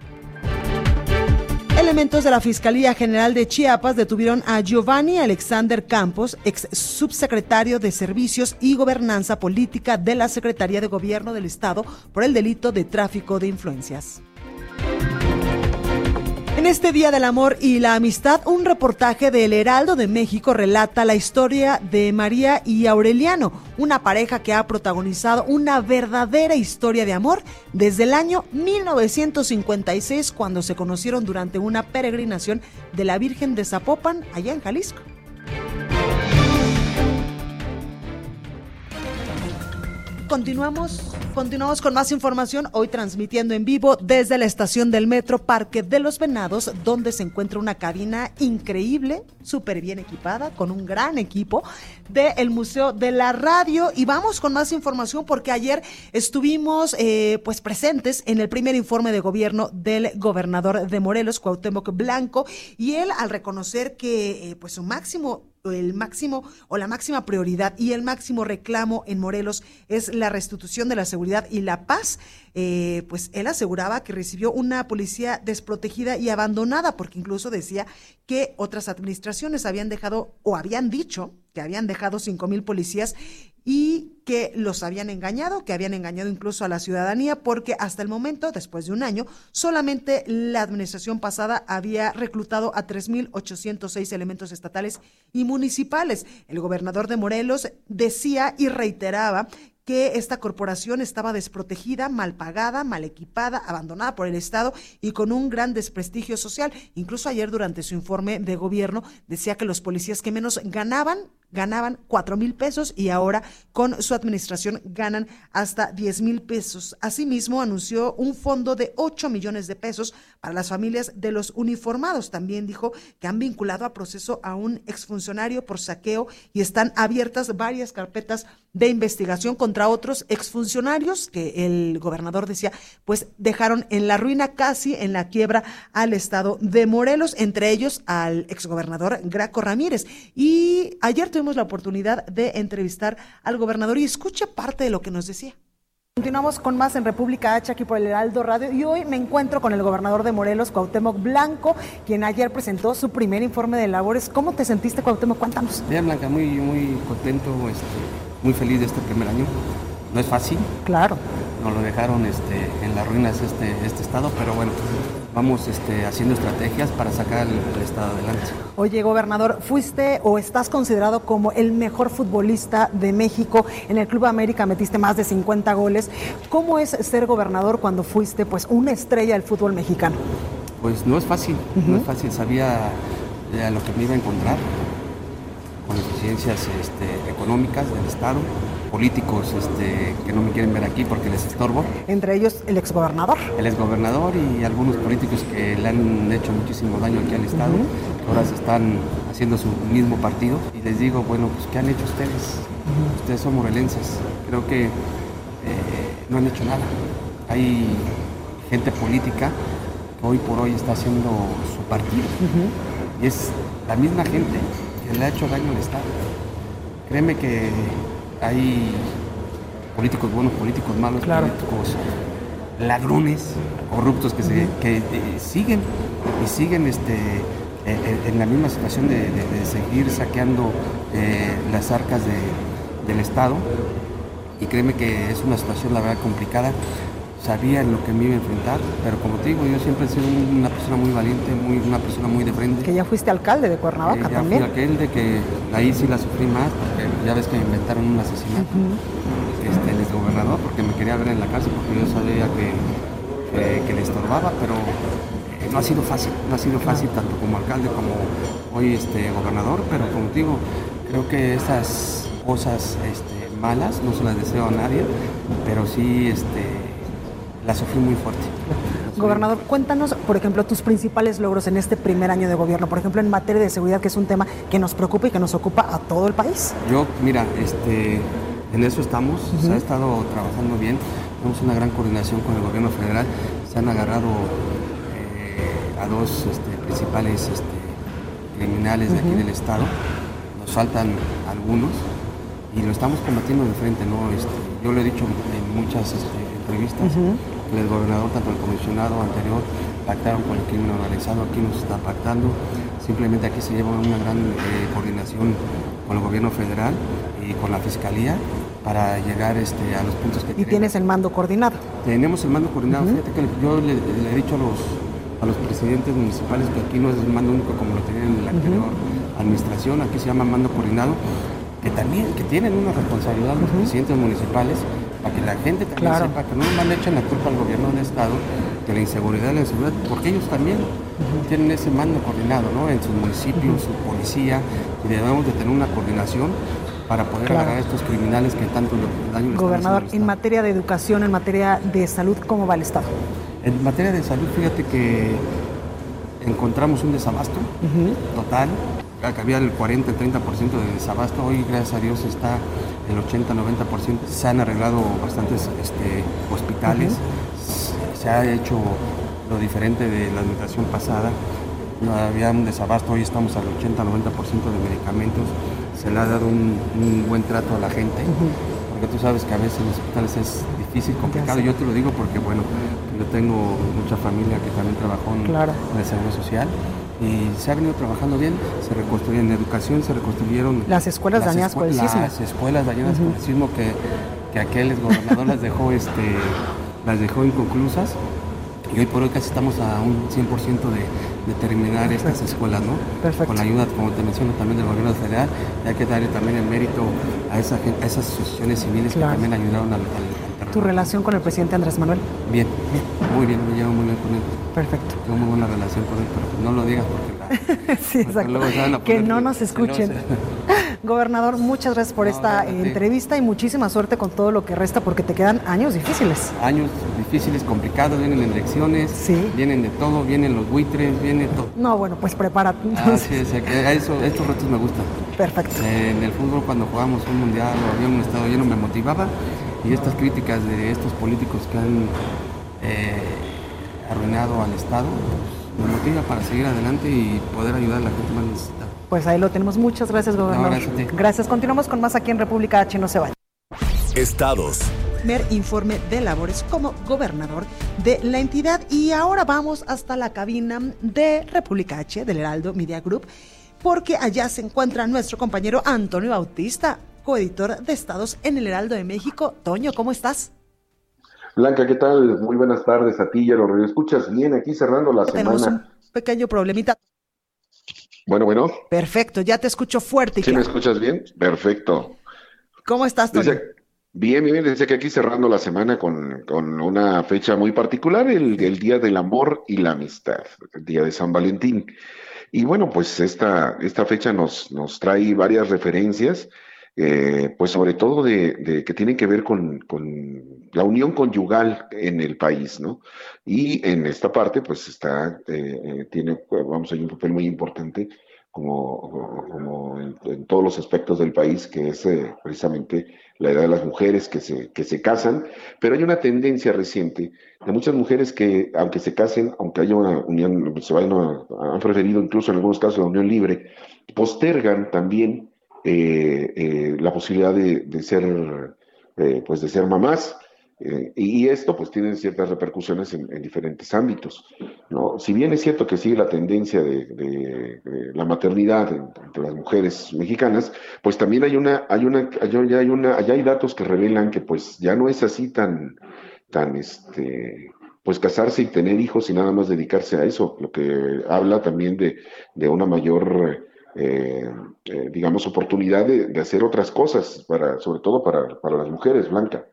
Elementos de la Fiscalía General de Chiapas detuvieron a Giovanni Alexander Campos, ex subsecretario de Servicios y Gobernanza Política de la Secretaría de Gobierno del Estado, por el delito de tráfico de influencias. En este Día del Amor y la Amistad, un reportaje del Heraldo de México relata la historia de María y Aureliano, una pareja que ha protagonizado una verdadera historia de amor desde el año 1956 cuando se conocieron durante una peregrinación de la Virgen de Zapopan allá en Jalisco. Continuamos Continuamos con más información, hoy transmitiendo en vivo desde la estación del metro Parque de los Venados, donde se encuentra una cabina increíble, súper bien equipada, con un gran equipo del Museo de la Radio. Y vamos con más información porque ayer estuvimos eh, pues presentes en el primer informe de gobierno del gobernador de Morelos, Cuauhtémoc Blanco, y él al reconocer que eh, pues su máximo el máximo o la máxima prioridad y el máximo reclamo en Morelos es la restitución de la seguridad y la paz, eh, pues él aseguraba que recibió una policía desprotegida y abandonada, porque incluso decía que otras administraciones habían dejado o habían dicho que habían dejado cinco mil policías y que los habían engañado, que habían engañado incluso a la ciudadanía, porque hasta el momento, después de un año, solamente la administración pasada había reclutado a 3.806 elementos estatales y municipales. El gobernador de Morelos decía y reiteraba que esta corporación estaba desprotegida, mal pagada, mal equipada, abandonada por el Estado y con un gran desprestigio social. Incluso ayer durante su informe de gobierno decía que los policías que menos ganaban ganaban cuatro mil pesos y ahora con su administración ganan hasta diez mil pesos. Asimismo, anunció un fondo de ocho millones de pesos para las familias de los uniformados. También dijo que han vinculado a proceso a un exfuncionario por saqueo y están abiertas varias carpetas de investigación contra otros exfuncionarios que el gobernador decía, pues dejaron en la ruina casi en la quiebra al estado de Morelos, entre ellos al exgobernador Graco Ramírez. Y ayer tuvimos la oportunidad de entrevistar al gobernador y escucha parte de lo que nos decía. Continuamos con más en República H aquí por el Heraldo Radio y hoy me encuentro con el gobernador de Morelos, Cuauhtémoc Blanco, quien ayer presentó su primer informe de labores. ¿Cómo te sentiste, Cuauhtémoc? Cuéntanos. Bien, Blanca, muy, muy contento, este, muy feliz de este primer año. No es fácil. Claro. Nos lo dejaron este, en las ruinas este, este estado, pero bueno, vamos este, haciendo estrategias para sacar el, el, estado adelante. Oye, gobernador, fuiste o estás considerado como el mejor futbolista de México. En el Club América metiste más de 50 goles. ¿Cómo es ser gobernador cuando fuiste pues una estrella del fútbol mexicano? Pues no es fácil, uh -huh. no es fácil. Sabía a lo que me iba a encontrar con eficiencias este, económicas del Estado, políticos este, que no me quieren ver aquí porque les estorbo. Entre ellos el exgobernador. El exgobernador y algunos políticos que le han hecho muchísimo daño aquí al Estado, uh -huh. que ahora se están haciendo su mismo partido. Y les digo, bueno, pues ¿qué han hecho ustedes? Uh -huh. Ustedes son morelenses. Creo que eh, no han hecho nada. Hay gente política que hoy por hoy está haciendo su partido. Uh -huh. Y es la misma gente que le ha hecho daño al Estado. Créeme que hay políticos buenos, políticos malos, claro. políticos ladrones, corruptos que, se, que eh, siguen y siguen este, eh, en la misma situación de, de, de seguir saqueando eh, las arcas de, del Estado. Y créeme que es una situación, la verdad, complicada sabía lo que me iba a enfrentar, pero como te digo, yo siempre he sido una persona muy valiente, muy, una persona muy de frente. Que ya fuiste alcalde de Cuernavaca eh, ya también. Fui alcalde, que ahí sí la sufrí más, porque ya ves que me inventaron un asesinato, uh -huh. este, el exgobernador, porque me quería ver en la cárcel, porque yo sabía que, que, que le estorbaba, pero eh, no ha sido fácil, no ha sido fácil tanto como alcalde como hoy este gobernador, pero como te digo, creo que esas cosas este, malas no se las deseo a nadie, pero sí este, la sufrí muy fuerte. Gobernador, cuéntanos, por ejemplo, tus principales logros en este primer año de gobierno, por ejemplo, en materia de seguridad, que es un tema que nos preocupa y que nos ocupa a todo el país. Yo, mira, este, en eso estamos, uh -huh. se ha estado trabajando bien, tenemos una gran coordinación con el gobierno federal, se han agarrado eh, a dos este, principales este, criminales de uh -huh. aquí del estado, nos faltan algunos y lo estamos combatiendo de frente, ¿no? Este, yo lo he dicho en muchas entrevistas, uh -huh. El gobernador, tanto el comisionado anterior, pactaron con el crimen organizado, aquí nos está pactando, simplemente aquí se lleva una gran eh, coordinación con el gobierno federal y con la fiscalía para llegar este, a los puntos que ¿Y tienes el mando coordinado? Tenemos el mando coordinado, uh -huh. fíjate que yo le, le, he dicho a los, a los presidentes municipales que aquí no es el mando único como lo tenían en la anterior uh -huh. administración, aquí se llama mando coordinado, que también que tienen una responsabilidad los uh -huh. presidentes municipales para que la gente también claro. sepa que no nomás le echan la culpa al gobierno del estado de la inseguridad y la inseguridad, porque ellos también uh -huh. tienen ese mando coordinado, ¿no? En sus municipios, uh -huh. su policía, y debemos de tener una coordinación para poder agarrar a estos criminales que tanto daño les Gobernador, en materia de educación, en materia de salud, ¿cómo va el Estado? En materia de salud, fíjate que encontramos un desabasto total. Había el 40, 30% de desabasto. Hoy, gracias a Dios, está el 80, 90%. Se han arreglado bastantes este, hospitales. Se ha hecho lo diferente de la administración pasada. No había un desabasto, hoy estamos al 80-90% de medicamentos. Se le ha dado un, buen trato a la gente, porque tú sabes que a veces en los hospitales es difícil, complicado. Yo te lo digo porque, bueno, yo tengo mucha familia que también trabajó en, el Seguro Social y se ha venido trabajando bien, se reconstruyeron en educación, se reconstruyeron las escuelas dañadas por el sismo. Las escuelas dañadas por el sismo que, que aquel gobernador las dejó este las dejó inconclusas y hoy por hoy casi estamos a un 100% de, de, terminar estas escuelas, ¿no? Perfecto. Con la ayuda, como te menciono, también del gobierno federal, y hay que darle también el mérito a, esa, a esas asociaciones civiles que también ayudaron al, al, ¿Tu relación con el presidente Andrés Manuel? Bien, muy bien, me llevo muy bien con él. Perfecto. Tengo muy buena relación con él, pero no lo digas porque... sí, exacto. que no nos escuchen. Gobernador, muchas gracias por esta entrevista y muchísima suerte con todo lo que resta porque te quedan años difíciles. Años difíciles, complicados, vienen elecciones, sí. vienen de todo, vienen los buitres, viene todo. No, bueno, pues prepárate. Así es, eso, estos retos me gustan. Perfecto. en el fútbol cuando jugamos un mundial o había un estado lleno me motivaba y estas críticas de estos políticos que han eh, arruinado al Estado pues, me motiva para seguir adelante y poder ayudar a la gente más necesitada. Pues ahí lo tenemos. Muchas gracias, gobernador. gracias, Continuamos con más aquí en República H. No se vaya. Estados. Mer informe de labores como gobernador de la entidad. Y ahora vamos hasta la cabina de República H, del Heraldo Media Group, porque allá se encuentra nuestro compañero Antonio Bautista, coeditor de Estados en el Heraldo de México. Toño, ¿cómo estás? Blanca, ¿qué tal? Muy buenas tardes a ti y a los escuchas bien aquí cerrando la Tenemos semana. un pequeño problemita bueno, bueno. Perfecto, ya te escucho fuerte. ¿Sí me escuchas bien? Perfecto. ¿Cómo estás, Tony? bien, bien, Dice que aquí cerrando la semana con, con una fecha muy particular, el, el, Día del Amor y la Amistad, el Día de San Valentín. Y bueno, pues esta, esta fecha nos, nos trae varias referencias eh, pues sobre todo de, que tienen que ver con, la unión conyugal en el país, ¿no? Y en esta parte, pues está, eh, eh, tiene, vamos, un papel muy importante como, en, todos los aspectos del país, que es precisamente la edad de las mujeres que se, que se casan, pero hay una tendencia reciente de muchas mujeres que, aunque se casen, aunque haya una unión, se vayan han preferido incluso en algunos casos la unión libre, postergan también eh, eh, la posibilidad de, ser, eh, pues de ser mamás. y esto pues tiene ciertas repercusiones en, diferentes ámbitos. ¿no? Si bien es cierto que sigue la tendencia de, la maternidad entre las mujeres mexicanas, pues también hay una, hay una, ya hay una, ya hay datos que revelan que pues ya no es así tan, tan este, pues casarse y tener hijos y nada más dedicarse a eso, lo que habla también de, de una mayor eh, eh, digamos, oportunidad de, hacer otras cosas, para, sobre todo para, para las mujeres, Blanca.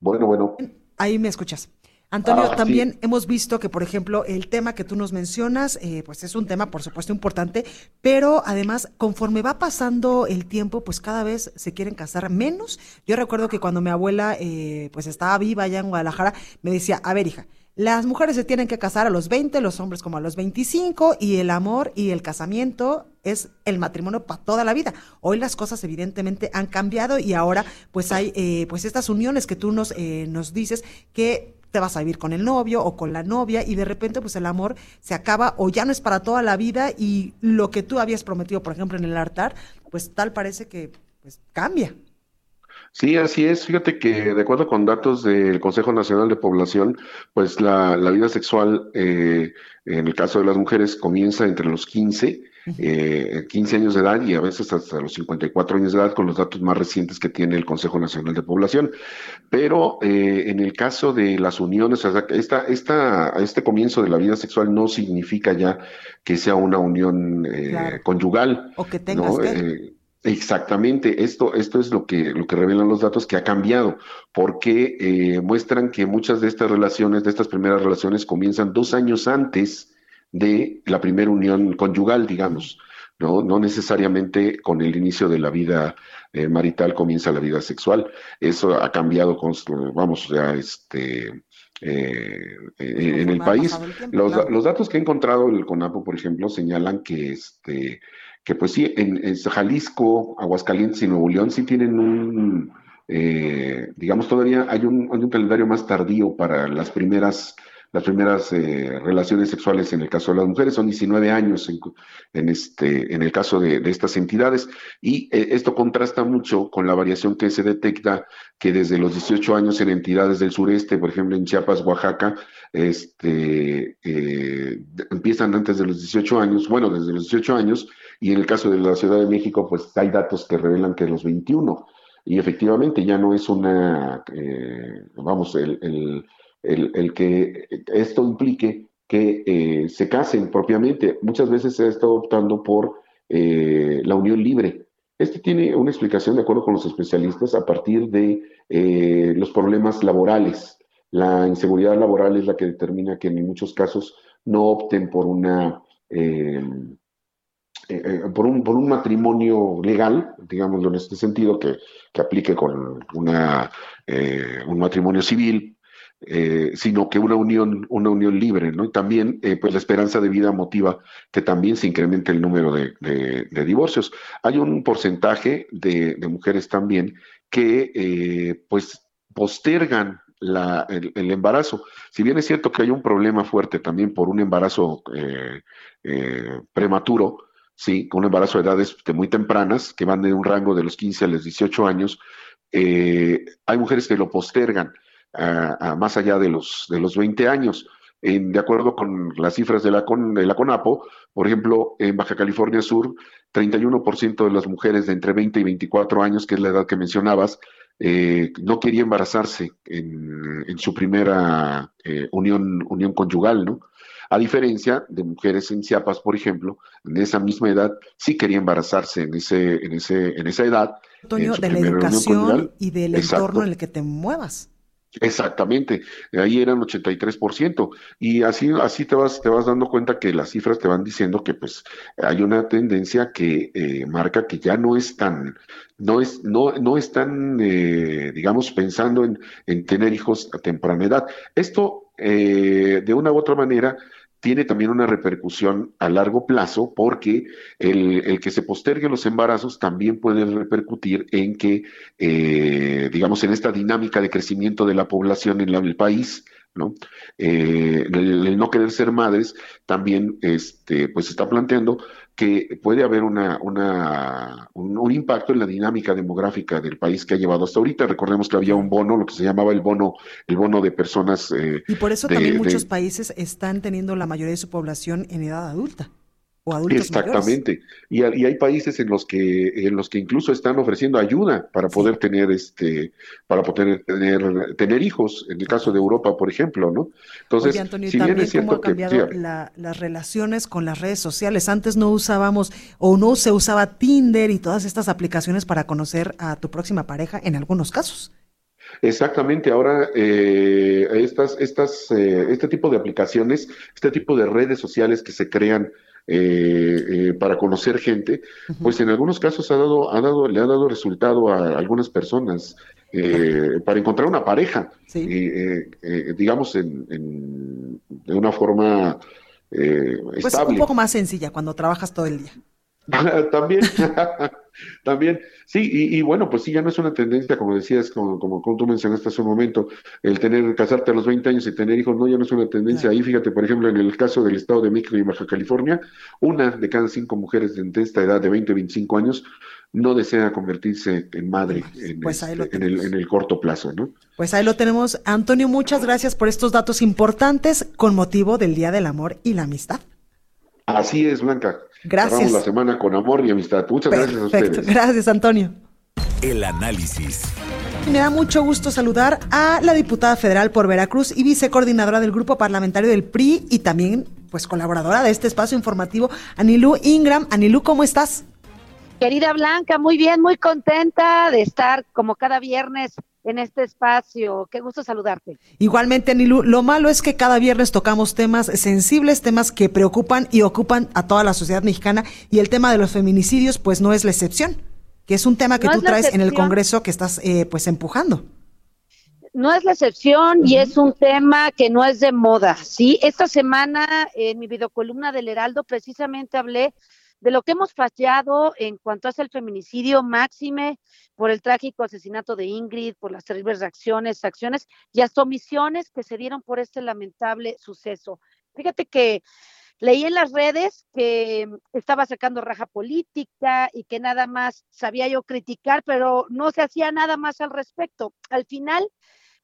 Bueno, bueno. Ahí me escuchas. Antonio, ah, también hemos visto que, por ejemplo, el tema que tú nos mencionas, eh, pues es un tema, por supuesto, importante, pero además, conforme va pasando el tiempo, pues cada vez se quieren casar menos. Yo recuerdo que cuando mi abuela, eh, pues estaba viva allá en Guadalajara, me decía, a ver, hija, las mujeres se tienen que casar a los 20, los hombres como a los 25 y el amor y el casamiento es el matrimonio para toda la vida. Hoy las cosas evidentemente han cambiado y ahora pues hay eh, pues estas uniones que tú nos, eh, nos dices que te vas a vivir con el novio o con la novia y de repente pues el amor se acaba o ya no es para toda la vida y lo que tú habías prometido por ejemplo en el altar pues tal parece que pues cambia. Sí, así es. Fíjate que de acuerdo con datos del Consejo Nacional de Población, pues la, vida sexual eh, en el caso de las mujeres comienza entre los 15, eh, 15 años de edad y a veces hasta los 54 años de edad con los datos más recientes que tiene el Consejo Nacional de Población. Pero eh, en el caso de las uniones, o sea, esta, esta, este comienzo de la vida sexual no significa ya que sea una unión eh, conyugal. O que tengas que Exactamente, esto, esto es lo que, lo que revelan los datos que ha cambiado, porque eh, muestran que muchas de estas relaciones, de estas primeras relaciones, comienzan dos años antes de la primera unión conyugal, digamos. ¿no? No necesariamente con el inicio de la vida eh, marital comienza la vida sexual. Eso ha cambiado, con, vamos, ya este, eh, en el país. los, los, datos que he encontrado el CONAPO, por ejemplo, señalan que, este, que pues sí, en, Jalisco, Aguascalientes y Nuevo León sí tienen un, eh, digamos, todavía hay un, calendario más tardío para las primeras las primeras eh, relaciones sexuales en el caso de las mujeres, son 19 años en, este, en el caso de, estas entidades, y eh, esto contrasta mucho con la variación que se detecta que desde los 18 años en entidades del sureste, por ejemplo en Chiapas, Oaxaca, este, empiezan antes de los 18 años, bueno, desde los 18 años, y en el caso de la Ciudad de México, pues hay datos que revelan que los 21. Y efectivamente ya no es una, vamos, el el, que esto implique que eh, se casen propiamente. Muchas veces se ha estado optando por eh, la unión libre. Este tiene una explicación, de acuerdo con los especialistas, a partir de eh, los problemas laborales. La inseguridad laboral es la que determina que en muchos casos no opten por una por, un, por un matrimonio legal, digámoslo en este sentido, que, que aplique con una, un matrimonio civil, eh, sino que una unión, una unión libre, ¿no? Y también, eh, pues la esperanza de vida motiva que también se incremente el número de, divorcios. Hay un porcentaje de, mujeres también que, eh, pues, postergan el, embarazo. Si bien es cierto que hay un problema fuerte también por un embarazo prematuro, sí, con un embarazo de edades muy tempranas, que van de un rango de los 15 a los 18 años, hay mujeres que lo postergan más allá de los, de los 20 años. En, de acuerdo con las cifras de la, de la CONAPO, por ejemplo, en Baja California Sur, 31% de las mujeres de entre 20 y 24 años, que es la edad que mencionabas, eh, no quería embarazarse en, en su primera eh, unión, unión conyugal, ¿no? A diferencia de mujeres en Chiapas, por ejemplo, en esa misma edad, sí quería embarazarse en, ese, en, ese, en esa edad. Antonio, de la educación y del entorno en el que te muevas. Exactamente, ahí eran 83%. Y así, así te vas, te vas dando cuenta que las cifras te van diciendo que pues hay una tendencia que eh, marca que ya no es tan, no es, no, no están, eh, digamos, pensando en, en, tener hijos a temprana edad. Esto, eh, de una u otra manera, tiene también una repercusión a largo plazo porque el, que se posterguen los embarazos también puede repercutir en que, eh, digamos, en esta dinámica de crecimiento de la población en el país, ¿no? Eh, el, no querer ser madres también este, pues está planteando que puede haber una, una, un, impacto en la dinámica demográfica del país que ha llevado hasta ahorita. Recordemos que había un bono, lo que se llamaba el bono, el bono de personas. Eh, y por eso también muchos países están teniendo la mayoría de su población en edad adulta. Exactamente. Y, hay países en los que en los que incluso están ofreciendo ayuda para poder tener este para poder tener tener hijos. En el caso de Europa, por ejemplo, ¿no? Entonces, si bien es cierto cómo ha cambiado las relaciones con las redes sociales. Antes no usábamos o no se usaba Tinder y todas estas aplicaciones para conocer a tu próxima pareja en algunos casos. Exactamente, ahora eh, estas, estas, eh, este tipo de aplicaciones, este tipo de redes sociales que se crean eh, eh, para conocer gente, pues en algunos casos ha dado, ha dado, le ha dado resultado a algunas personas eh, para encontrar una pareja, digamos, en, de una forma pues estable. un poco más sencilla cuando trabajas todo el día. también, también, sí, y, bueno, pues sí, ya no es una tendencia, como decías, como, como, tú mencionaste hace un momento, el tener, casarte a los 20 años y tener hijos, no, ya no es una tendencia. Ahí, fíjate, por ejemplo, en el caso del Estado de México y Baja California, una de cada cinco mujeres de esta edad de 20 25 años no desea convertirse en madre en, pues este, en, el, en el corto plazo, ¿no? Pues ahí lo tenemos. Antonio, muchas gracias por estos datos importantes con motivo del Día del Amor y la Amistad. Así es, Blanca. Gracias. la semana con amor y amistad. Muchas gracias a ustedes. Gracias, Antonio. El análisis. Me da mucho gusto saludar a la diputada federal por Veracruz y vicecoordinadora del grupo parlamentario del PRI y también pues colaboradora de este espacio informativo, Anilú Ingram. Anilú, ¿cómo estás? Querida Blanca, muy bien, muy contenta de estar como cada viernes en este espacio. Qué gusto saludarte. Igualmente, Anilu, lo malo es que cada viernes tocamos temas sensibles, temas que preocupan y ocupan a toda la sociedad mexicana y el tema de los feminicidios pues no es la excepción, que es un tema que tú traes en el Congreso que estás eh, pues empujando no es la excepción y es un tema que no es de moda, ¿sí? Esta semana en mi videocolumna del Heraldo precisamente hablé de lo que hemos fallado en cuanto hace el feminicidio máxime por el trágico asesinato de Ingrid, por las terribles reacciones, acciones y hasta omisiones que se dieron por este lamentable suceso. Fíjate que leí en las redes que estaba sacando raja política y que nada más sabía yo criticar, pero no se hacía nada más al respecto. Al final,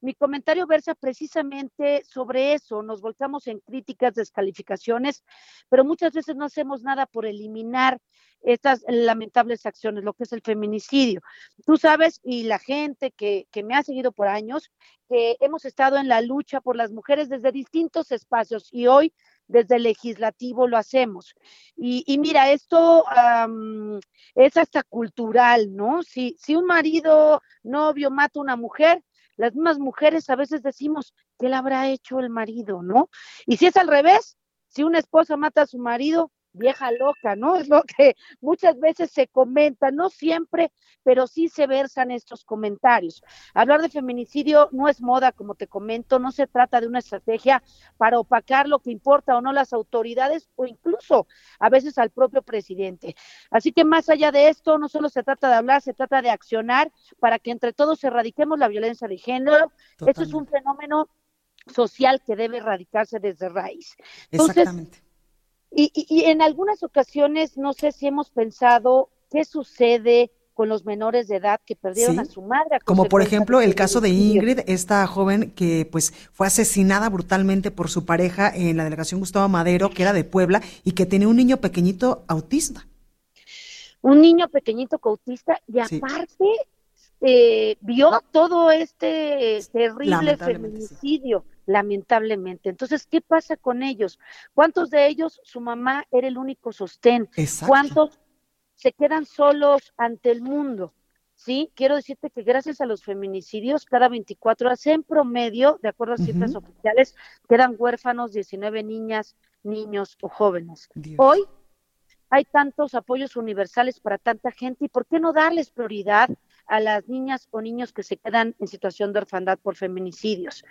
mi comentario versa precisamente sobre eso. Nos volcamos en críticas, descalificaciones, pero muchas veces no hacemos nada por eliminar estas lamentables acciones, lo que es el feminicidio. Tú sabes, y la gente que, me ha seguido por años, que hemos estado en la lucha por las mujeres desde distintos espacios y hoy desde el legislativo lo hacemos. Y, mira, esto es hasta cultural, ¿no? Si, si un marido, novio mata a una mujer, las mismas mujeres a veces decimos, ¿qué le habrá hecho el marido, no? Y si es al revés, si una esposa mata a su marido, vieja loca, ¿no? Es lo que muchas veces se comenta, no siempre, pero sí se versan estos comentarios. Hablar de feminicidio no es moda, como te comento, no se trata de una estrategia para opacar lo que importa o no las autoridades o incluso a veces al propio presidente. Así que más allá de esto, no solo se trata de hablar, se trata de accionar para que entre todos erradiquemos la violencia de género. Esto es un fenómeno social que debe erradicarse desde raíz. Exactamente y, en algunas ocasiones, no sé si hemos pensado qué sucede con los menores de edad que perdieron a su madre. Como por ejemplo el caso de Ingrid, esta joven que pues fue asesinada brutalmente por su pareja en la delegación Gustavo Madero, que era de Puebla y que tenía un niño pequeñito autista. Un niño pequeñito autista y aparte eh, vio todo este terrible feminicidio lamentablemente. Entonces, ¿qué pasa con ellos? ¿Cuántos de ellos su mamá era el único sostén? ¿Cuántos se quedan solos ante el mundo? Sí, quiero decirte que gracias a los feminicidios, cada 24 horas en promedio, de acuerdo a cifras oficiales, quedan huérfanos 19 niñas, niños o jóvenes. Hoy hay tantos apoyos universales para tanta gente y ¿por qué no darles prioridad a las niñas o niños que se quedan en situación de orfandad por feminicidios?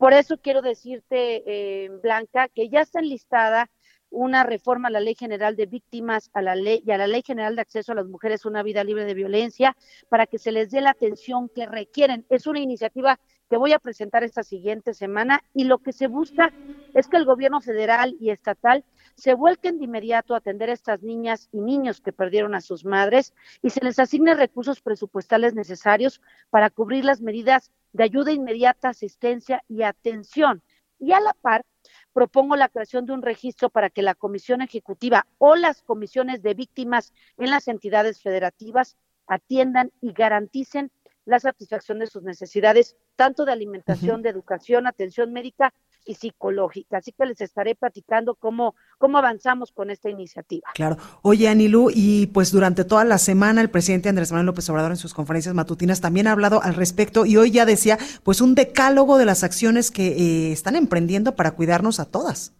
Por eso quiero decirte, eh, Blanca, que ya está enlistada una reforma a la Ley General de Víctimas a la ley, y a la Ley General de Acceso a las Mujeres a una Vida Libre de Violencia para que se les dé la atención que requieren. Es una iniciativa que voy a presentar esta siguiente semana y lo que se busca es que el gobierno federal y estatal se vuelquen de inmediato a atender a estas niñas y niños que perdieron a sus madres y se les asigne recursos presupuestales necesarios para cubrir las medidas de ayuda inmediata, asistencia y atención. Y a la par, propongo la creación de un registro para que la Comisión Ejecutiva o las comisiones de víctimas en las entidades federativas atiendan y garanticen la satisfacción de sus necesidades, tanto de alimentación, de educación, atención médica y psicológica. Así que les estaré platicando cómo, cómo avanzamos con esta iniciativa. Claro. Oye, Anilú, y pues durante toda la semana el presidente Andrés Manuel López Obrador en sus conferencias matutinas también ha hablado al respecto y hoy ya decía pues un decálogo de las acciones que eh, están emprendiendo para cuidarnos a todas.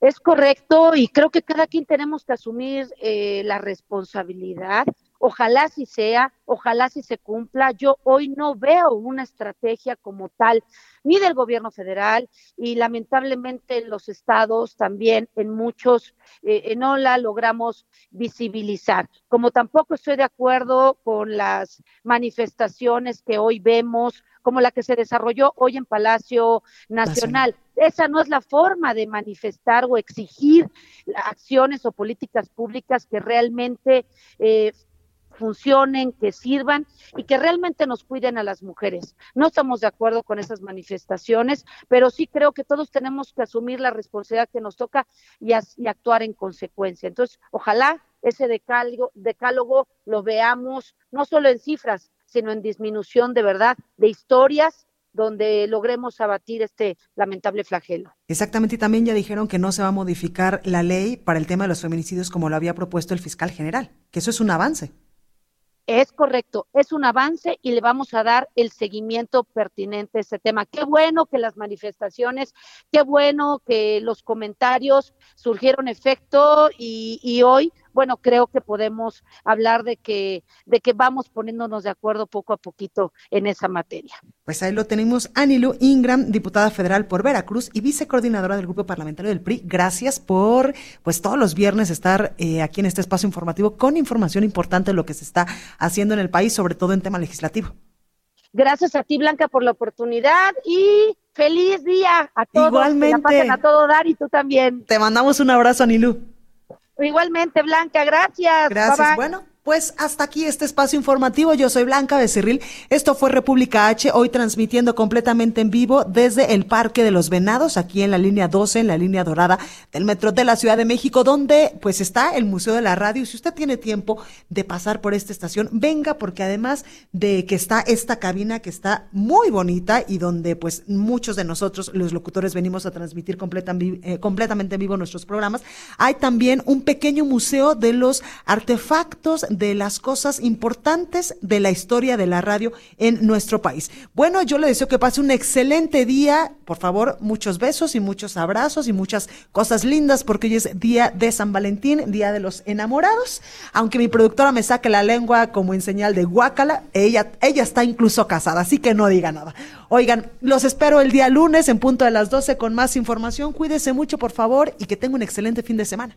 Es correcto y creo que cada quien tenemos que asumir eh, la responsabilidad Ojalá si sea, ojalá si se cumpla. Yo hoy no veo una estrategia como tal, ni del gobierno federal y lamentablemente en los estados también, en muchos, eh, no la logramos visibilizar. Como tampoco estoy de acuerdo con las manifestaciones que hoy vemos, como la que se desarrolló hoy en Palacio Nacional. Esa no es la forma de manifestar o exigir acciones o políticas públicas que realmente eh, funcionen, que sirvan y que realmente nos cuiden a las mujeres. No estamos de acuerdo con esas manifestaciones, pero sí creo que todos tenemos que asumir la responsabilidad que nos toca y, actuar en consecuencia. Entonces, ojalá ese decálogo, lo veamos no solo en cifras, sino en disminución de verdad de historias donde logremos abatir este lamentable flagelo. Exactamente, y también ya dijeron que no se va a modificar la ley para el tema de los feminicidios como lo había propuesto el fiscal general, que eso es un avance. Es correcto, es un avance y le vamos a dar el seguimiento pertinente a este tema. Qué bueno que las manifestaciones, qué bueno que los comentarios surgieron efecto y, y hoy bueno, creo que podemos hablar de que, de que vamos poniéndonos de acuerdo poco a poquito en esa materia. Pues ahí lo tenemos, Anilu Ingram, diputada federal por Veracruz y vicecoordinadora del grupo parlamentario del PRI. Gracias por, pues todos los viernes estar eh, aquí en este espacio informativo con información importante de lo que se está haciendo en el país, sobre todo en tema legislativo. Gracias a ti, Blanca, por la oportunidad y feliz día a todos. Igualmente. Que la a todo dar y tú también. Te mandamos un abrazo, Anilu. Igualmente, Blanca, gracias. Gracias. Bueno, pues hasta aquí este espacio informativo. Yo soy Blanca Becerril. Esto fue República H, hoy transmitiendo completamente en vivo desde el Parque de los Venados, aquí en la línea 12, en la línea dorada del metro de la Ciudad de México, donde pues está el Museo de la Radio. Si usted tiene tiempo de pasar por esta estación, venga, porque además de que está esta cabina que está muy bonita y donde pues muchos de nosotros, los locutores, venimos a transmitir eh, completamente en vivo nuestros programas, hay también un pequeño museo de los artefactos de las cosas importantes de la historia de la radio en nuestro país. Bueno, yo le deseo que pase un excelente día. Por favor, muchos besos y muchos abrazos y muchas cosas lindas porque hoy es día de San Valentín, día de los enamorados. Aunque mi productora me saque la lengua como en señal de guácala, ella, ella está incluso casada, así que no diga nada. Oigan, los espero el día lunes en punto de las 12 con más información. Cuídese mucho, por favor, y que tenga un excelente fin de semana.